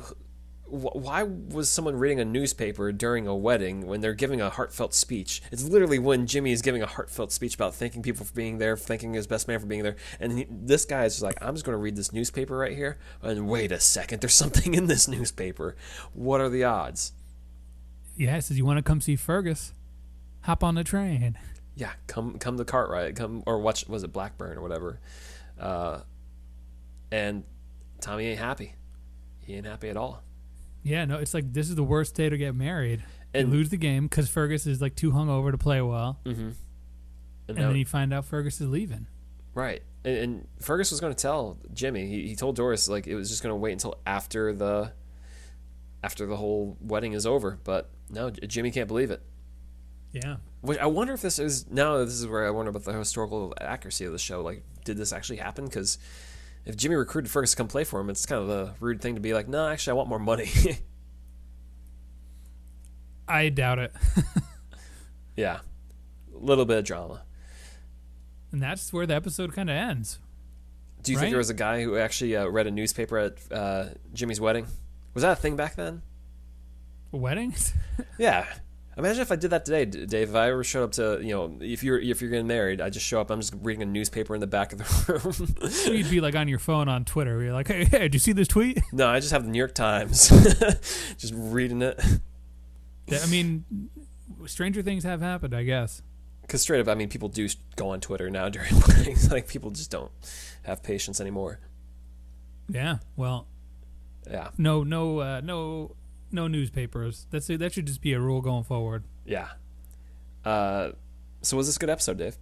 wh- why was someone reading a newspaper during a wedding when they're giving a heartfelt speech? It's literally when Jimmy is giving a heartfelt speech about thanking people for being there, thanking his best man for being there, and he, this guy is just like, I'm just going to read this newspaper right here, and wait a second, there's something in this newspaper. What are the odds? Yeah, says you want to come see Fergus. Hop on the train. yeah, come come to Cartwright, come or watch was it Blackburn or whatever, uh, and Tommy ain't happy. He ain't happy at all. Yeah, no, it's like this is the worst day to get married. And- they lose the game because Fergus is like too hungover to play well, Mm-hmm. And, and then you find out Fergus is leaving. right, and, and Fergus was going to tell Jimmy. He, he told Doris like it was just going to wait until after the after the whole wedding is over. But no, Jimmy can't believe it. Yeah, Which I wonder if this is now. This is where I wonder about the historical accuracy of the show. Like, did this actually happen? Because if Jimmy recruited Fergus to come play for him, it's kind of a rude thing to be like, no, actually, I want more money. I doubt it. yeah, a little bit of drama. and that's where the episode kind of ends. Do you Right? think there was a guy who actually uh, read a newspaper at uh, Jimmy's wedding? Was that a thing back then? Weddings? Yeah. Imagine if I did that today, Dave. If I ever showed up to, you know, if you're if you're getting married, I just show up. I'm just reading a newspaper in the back of the room. so You'd be like on your phone on Twitter. You're like, hey, hey, did you see this tweet? no, I just have the New York Times, just reading it. I mean, stranger things have happened, I guess. Because straight up, I mean, people do go on Twitter now during weddings. Like people just don't have patience anymore. Yeah. Well, Yeah, no, no, uh, no, no newspapers. That's that should just be a rule going forward. yeah. Uh, so was this a good episode, Dave?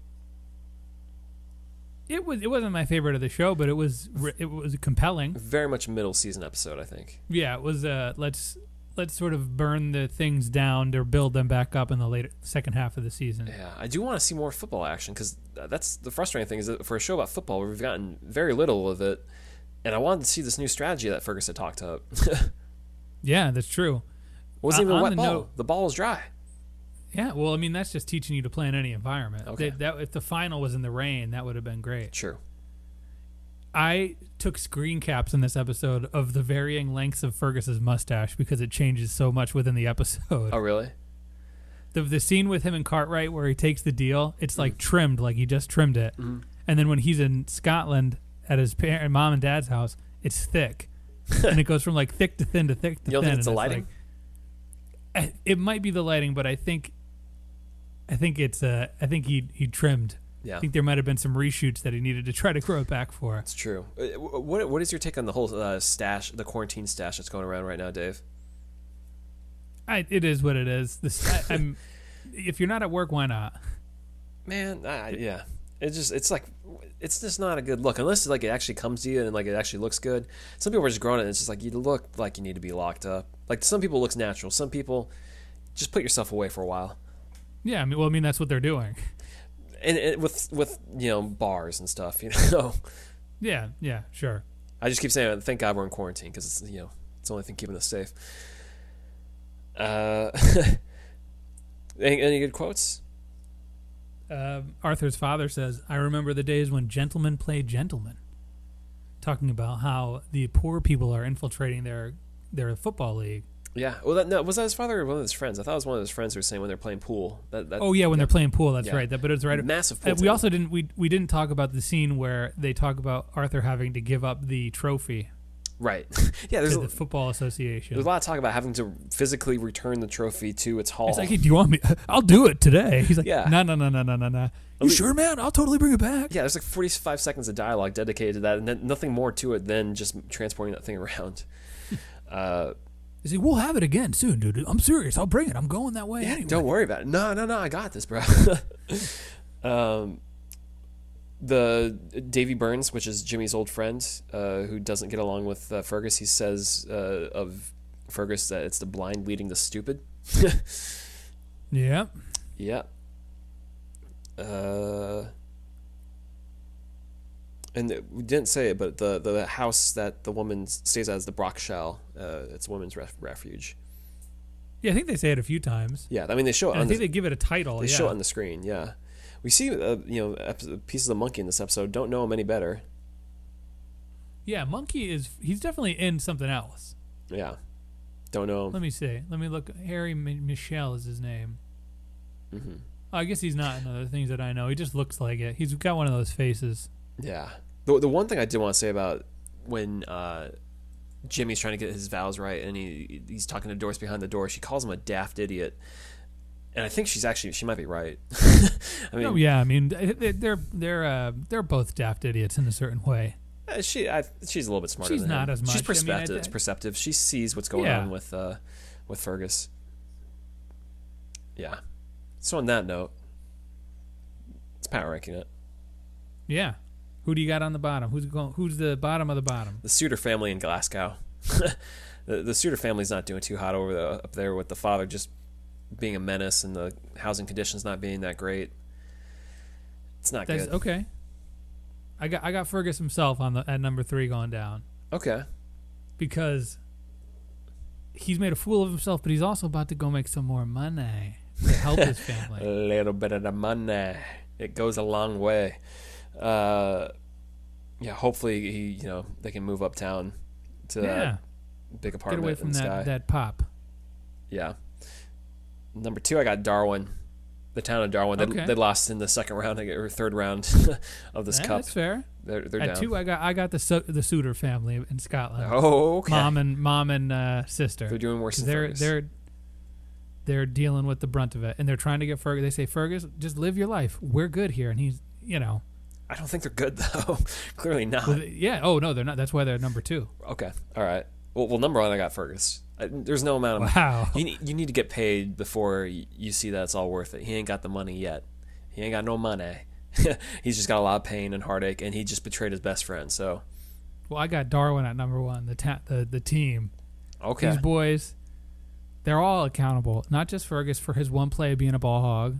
It was. It wasn't my favorite of the show, but it was. It was compelling. Very much middle season episode, I think. Yeah. It was. Uh, let's let's sort of burn the things down to build them back up in the later second half of the season. Yeah, I do want to see more football action because that's the frustrating thing is that for a show about football, we've gotten very little of it, and I wanted to see this new strategy that Fergus had talked up. Yeah, that's true. wasn't On- even a wet the ball. note- the ball was dry. Yeah, well, I mean that's just teaching you to play in any environment. Okay. That, that if the final was in the rain, that would have been great. True. I took screen caps in this episode of the varying lengths of Fergus's mustache because it changes so much within the episode. Oh, really? The the scene with him and Cartwright where he takes the deal, it's Mm. like trimmed, like he just trimmed it. Mm-hmm. And then when he's in Scotland at his parent, mom and dad's house, it's thick, and it goes from like thick to thin to thick to You thin. think it's the lighting? like- it might be the lighting, but I think, I think it's uh, I think he he trimmed. Yeah, I think there might have been some reshoots that he needed to try to grow it back for. it's true. Uh, What What is your take on the whole uh, stash, the quarantine stash that's going around right now, Dave? I, it is what it is. This, I, I'm, if you're not at work, why not? Man, I, yeah, it's just it's like it's just not a good look unless like it actually comes to you and like it actually looks good. Some people are just growing it. and It's just like you look like you need to be locked up. Like some people looks natural. Some people just put yourself away for a while. Yeah, I mean, well, I mean that's what they're doing. And, and with with you know bars and stuff, you know. Yeah, yeah, sure. I just keep saying, thank God we're in quarantine because it's you know it's the only thing keeping us safe. Uh, any, any good quotes? Um Arthur's father says, "I remember the days when gentlemen played gentlemen," talking about how the poor people are infiltrating their their football league. Yeah. Well, that, no, was that his father or one of his friends? I thought it was one of his friends who was saying when they're playing pool. That, that, Oh yeah, when they're playing pool, that's Yeah. right. That, but it's right. massive Uh, pool. we also didn't we we didn't talk about the scene where they talk about Arthur having to give up the trophy right. yeah. There's to a, the football association. there's a lot of talk about having to physically return the trophy to its hall. It's like, hey, do you want me? I'll do it today. He's like, Yeah. no, no, no, no, no, no, no. You mean- sure, man? I'll totally bring it back. yeah, there's like 45 seconds of dialogue dedicated to that, and then nothing more to it than just transporting that thing around. Uh, He's like, we'll have it again soon, dude. I'm serious. I'll bring it. I'm going that way Yeah, anyway. don't worry about it. No, no, no, I got this, bro. um, the Davy Burns, which is Jimmy's old friend, uh, who doesn't get along with uh, Fergus, he says uh, of Fergus that it's the blind leading the stupid. Yeah. yeah. Uh, and it- we didn't say it, but the the house that the woman stays at is the Brockshell. Uh, it's a woman's ref- refuge. Yeah, I think they say it a few times. Yeah, I mean they show it And I think the, they give it a title. They yeah. show it on the screen, yeah. We see, uh, you know, pieces of monkey in this episode. Don't know him any better. yeah, Monkey is, he's definitely in something else. Yeah, don't know him. Let me see. Let me look. Harry M- Michell is his name. hmm Oh, I guess he's not in other things that I know. He just looks like it. He's got one of those faces. Yeah. The the one thing I did want to say about when uh, Jimmy's trying to get his vows right, and he he's talking to Doris behind the door. She calls him a daft idiot, and I think she's actually she might be right. I mean, oh yeah, I mean they- they're they're uh, they're both daft idiots in a certain way. uh, she I, she's a little bit smarter. She's than not him. as much. I She's mean, I perceptive. d- perceptive. She sees what's going Yeah. on with uh, with Fergus. Yeah. So on that note, it's power ranking it. Yeah. Who do you got on the bottom? Who's going? Who's the bottom of the bottom? the Suter family in Glasgow. the, the Suter family's not doing too hot over the, up there with the father just being a menace and the housing conditions not being that great. It's not That's good. okay. I got I got Fergus himself on the at number three going down Okay. because he's made a fool of himself, but he's also about to go make some more money to help his family. A little bit of the money. It goes a long way. Uh, yeah, hopefully he, you know, they can move uptown to yeah, that big get apartment away in from the that sky. that pop. Yeah. Number two, I got Darwen, the town of Darwen. They, Okay. they lost in the second round or third round of this Yeah, cup. That's fair. They're, they're At down. two, I got I got the Su- the Suter family in Scotland. Oh, okay. Mom and mom and uh, sister. They're doing worse they're Fergus. they're they're dealing with the brunt of it, and they're trying to get Fergus. They say, Fergus, just live your life. We're good here, and he's you know, I don't think they're good though. Clearly not. well, yeah. Oh no, they're not. That's why they're number two. okay. All right. Well, well, number one, I got Fergus. I, there's no amount of. Wow. You need, you need to get paid before you see that it's all worth it. He ain't got the money yet. He ain't got no money. He's just got a lot of pain and heartache, and he just betrayed his best friend. So Well, I got Darwen at number one. The ta- the the team. okay, These boys, They're all accountable, not just Fergus for his one play being a ball hog.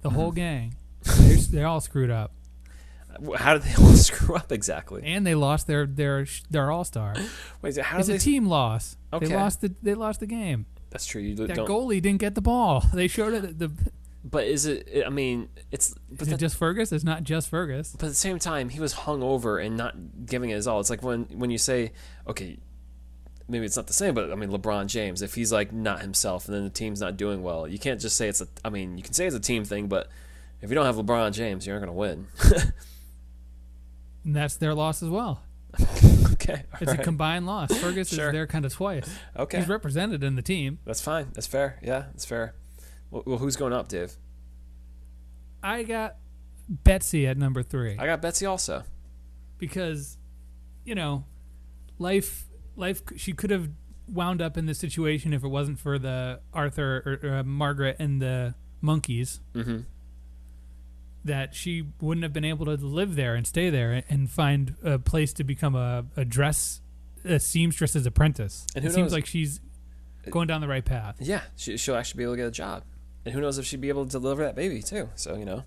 The Mm-hmm. whole gang, they're, they're all screwed up, How did they all screw up exactly? and they lost their their their all star. Wait, how It's did a they? team loss. Okay. They lost the they lost the game. That's true. You That don't. goalie didn't get the ball. They showed it. The But is it? I mean, it's. But is it just Fergus? It's not just Fergus. but at the same time, he was hung over and not giving it his all. It's like when when you say, okay, maybe it's not the same, but I mean, LeBron James, if he's like not himself and then the team's not doing well, you can't just say it's a. I mean, you can say it's a team thing, but if you don't have LeBron James, you're not going to win. And that's their loss as well. okay, It's all a combined loss. Fergus Sure. is there kind of twice. okay. He's represented in the team. That's fine. That's fair. Yeah, that's fair. Well, well, who's going up, Dave? I got Betsy at number three I got Betsy also. because, you know, life life she could have wound up in this situation if it wasn't for the Arthur or, uh, Margaret and the monkeys. Mm-hmm. That she wouldn't have been able to live there and stay there and find a place to become a, a dress a seamstress's apprentice. And who it seems knows? like she's going down the right path. Yeah, she, she'll actually be able to get a job, and who knows if she'd be able to deliver that baby too. So you know,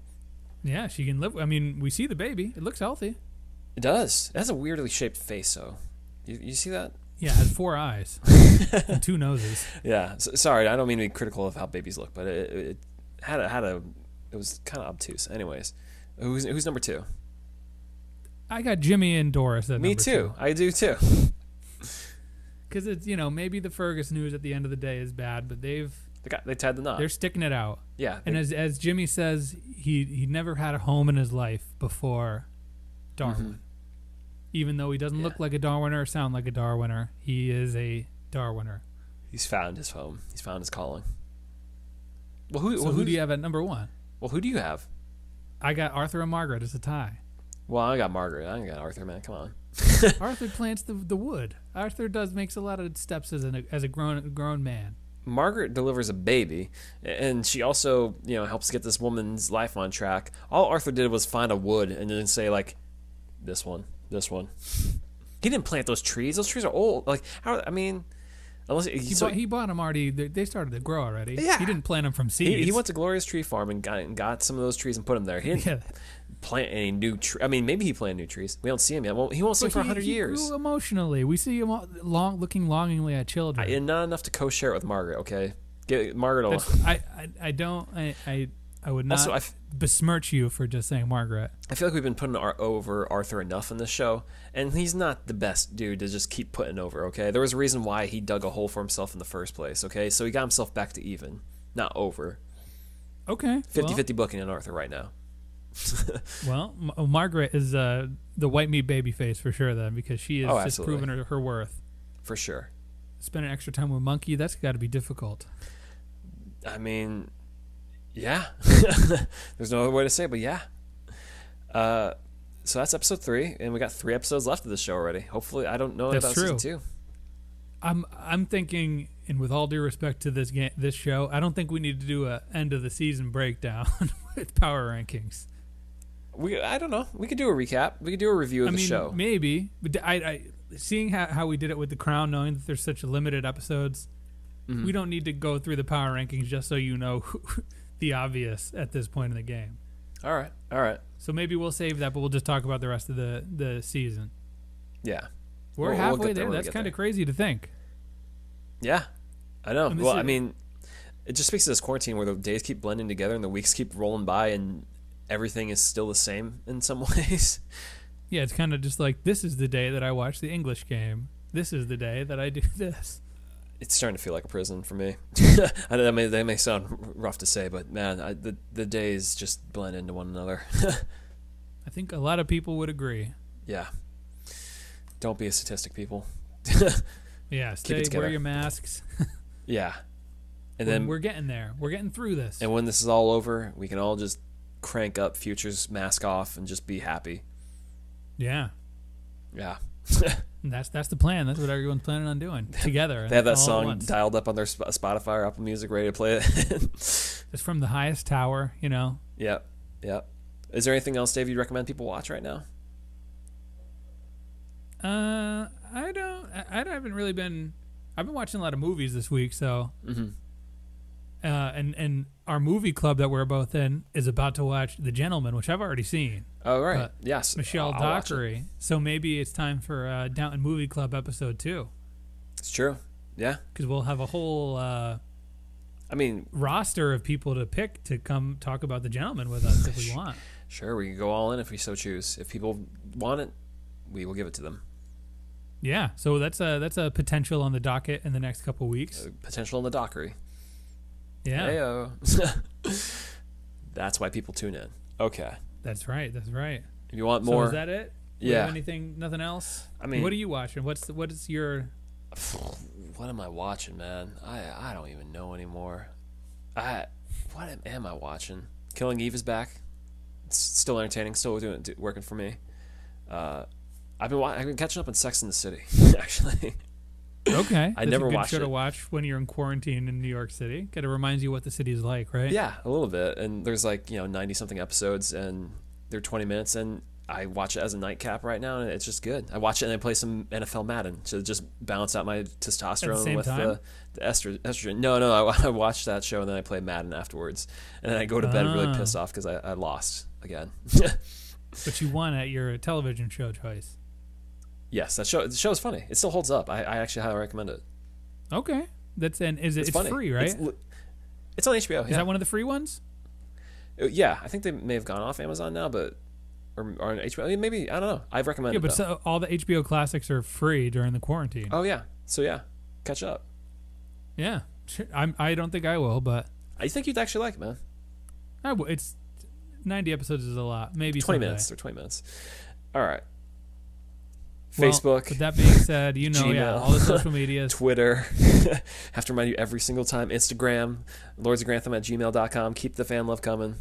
Yeah, she can live. I mean, we see the baby; it looks healthy. it does. It has a weirdly shaped face, though. You, you see that? Yeah, it has four eyes and two noses. Yeah. S sorry, I don't mean to be critical of how babies look, but it, it had a had a it was kind of obtuse. Anyways, who's who's number two? I got Jimmy and Doris at Me too. I do too. Because it's you know maybe the Fergus news at the end of the day is bad, but they've They got they tied the knot. they're sticking it out. yeah. And they- as as Jimmy says, he he never had a home in his life before Darwen. Even though he doesn't look Mm-hmm. Like a Darwiner or sound like a Darwiner, he is a Darwiner. he's found his home. He's found his calling. Well, who, So well, who who do you have at number one? Well, who do you have? I got Arthur and Margaret as a tie. Well, I got Margaret. I ain't got Arthur. Man, come on. Arthur plants the the wood. Arthur does makes a lot of steps as a as a grown grown man. Margaret delivers a baby, and she also, you know, helps get this woman's life on track. All Arthur did was find a wood and then say like, "This one, this one." He didn't plant those trees. Those trees are old. Like, how? I mean, unless He, so bought, he bought them already. They, started to grow already. Yeah. He didn't plant them from seeds. he, he went to Glorious Tree Farm and got and got some of those trees and put them there. He didn't Yeah. plant any new tree. I mean, maybe he planted new trees. We don't see him yet. Well, he won't see him for hundred years. emotionally. We see him long, looking longingly at children. I, and not enough to co-share it with Margaret. Okay, get Margaret. Will, I, I, I don't. I, I, I would not Also, I besmirch you for just saying Margaret. I feel like we've been putting Ar- over Arthur enough in this show, and he's not the best dude to just keep putting over. Okay, there was a reason why he dug a hole for himself in the first place. Okay, so he got himself back to even, not over. Okay. 50-50 booking in Arthur right now. Well, M- Margaret is uh, the white meat baby face for sure then because she has Oh, just proven her, her worth. for sure. Spending extra time with Monkey, that's got to be difficult. I mean, yeah. There's no other way to say it, but yeah. Uh, so that's episode three, and we got three episodes left of the show already. Hopefully, I don't know That's about season true. two. I'm I'm thinking, and with all due respect to this game, this show, I don't think we need to do a end of the season breakdown with power rankings. We, I don't know. We could do a recap. We could do a review of I the mean, show. maybe, but I, I seeing how, how we did it with the Crown, knowing that there's such limited episodes, Mm-hmm. we don't need to go through the power rankings just so you know the obvious at this point in the game. All right, all right, So maybe we'll save that, but we'll just talk about the rest of the the season. yeah. We're We'll- we'll halfway there there. That's kind of crazy to think. Yeah, I know. Well, I mean, it just speaks to this quarantine where the days keep blending together and the weeks keep rolling by, and everything is still the same in some ways. Yeah, it's kind of just like this is the day that I watch the English game. This is the day that I do this. It's starting to feel like a prison for me. I know that may that may sound rough to say, but man, I, the the days just blend into one another. I think a lot of people would agree. yeah. Don't be a statistic, people. Yeah, stay, wear your masks. Yeah. And When then we're getting there. We're getting through this. and when this is all over, we can all just crank up Future's mask off and just be happy. yeah, Yeah. That's that's the plan. That's what everyone's planning on doing together. They have that song dialed up on their Spotify or Apple Music, ready to play it. It's from the highest tower. You know, yep, yep. Is there anything else, Dave, you'd recommend people watch right now? Uh, I don't. I, I haven't really been I've been watching a lot of movies this week, so hmm uh, and and our movie club that we're both in is about to watch The Gentleman, which I've already seen. Oh right, But yes, Michelle I'll- I'll watch it. Dockery. So maybe it's time for uh, Downton Movie Club episode two, It's true. Yeah, because we'll have a whole uh, I mean, roster of people to pick to come talk about The Gentleman with us if we want. sure, we can go all in if we so choose. If people want it, we will give it to them. Yeah, so that's a that's a potential on the docket in the next couple weeks. Uh, potential in the dockery. Yeah. That's why people tune in. Okay. that's right. That's right. If you want So more, is that it? Yeah. have anything? Nothing else? I mean- what are you watching? What's the, what is your? what am I watching, man? I I don't even know anymore. I what am, am I watching? Killing Eve is back. It's still entertaining. Still doing do, working for me. Uh, I've been wa- I've been catching up on Sex in the City actually. Okay, I that's never a good watched show to watch when you're in quarantine in New York City. Got to reminds you what the city is like, right? yeah, a little bit. And there's like you know ninety something episodes, and they're twenty minutes, and I watch it as a nightcap right now, and it's just good. I watch it and I play some NFL Madden to just balance out my testosterone with time? the, the ester, estrogen. No, no, I, I watch that show and then I play Madden afterwards, and then I go to bed really Ah. pissed off because I, I lost again. But you won at your television show choice. Yes, that show the show is funny. It still holds up. I, I actually highly recommend it. Okay, that's and is it? It's, It's, free, right? It's, it's on HBO. Is yeah. that one of the free ones? Uh, yeah, I think they may have gone off Amazon now, but or, or on HBO. I mean, maybe I don't know. I've recommended. Yeah, but so, all the HBO classics are free during the quarantine. oh yeah, so yeah, catch up. Yeah, I'm. I don't think I will, but I think you'd actually like it, man. I w- it's ninety episodes is a lot. Maybe Twenty someday. minutes. They're twenty minutes. All right. Well, Facebook, With that being said, you know, yeah, all the social medias. Twitter. have to remind you every single time. Instagram, Lords of Grantham at gmail.com. Keep the fan love coming.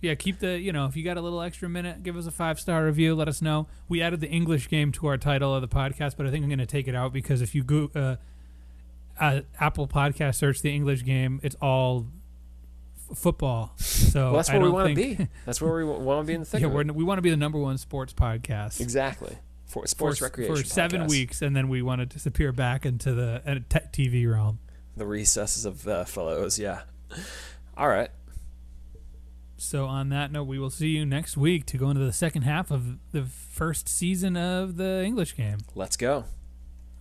Yeah, keep the you know if you got a little extra minute, give us a five star review. Let us know. We added the English game to our title of the podcast, but I think I'm going to take it out because if you go uh, uh, Apple Podcast search the English game, it's all f- football. So Well, that's where we want to think- be. That's where we want to be in the thick yeah, we want to be the number one sports podcast Exactly. For sports for, recreation. for seven podcast. weeks, and then we want to disappear back into the uh, te- TV realm. The recesses of uh, Fellowes. Yeah. All right. So on that note, we will see you next week to go into the second half of the first season of the English game. Let's go.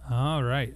All right.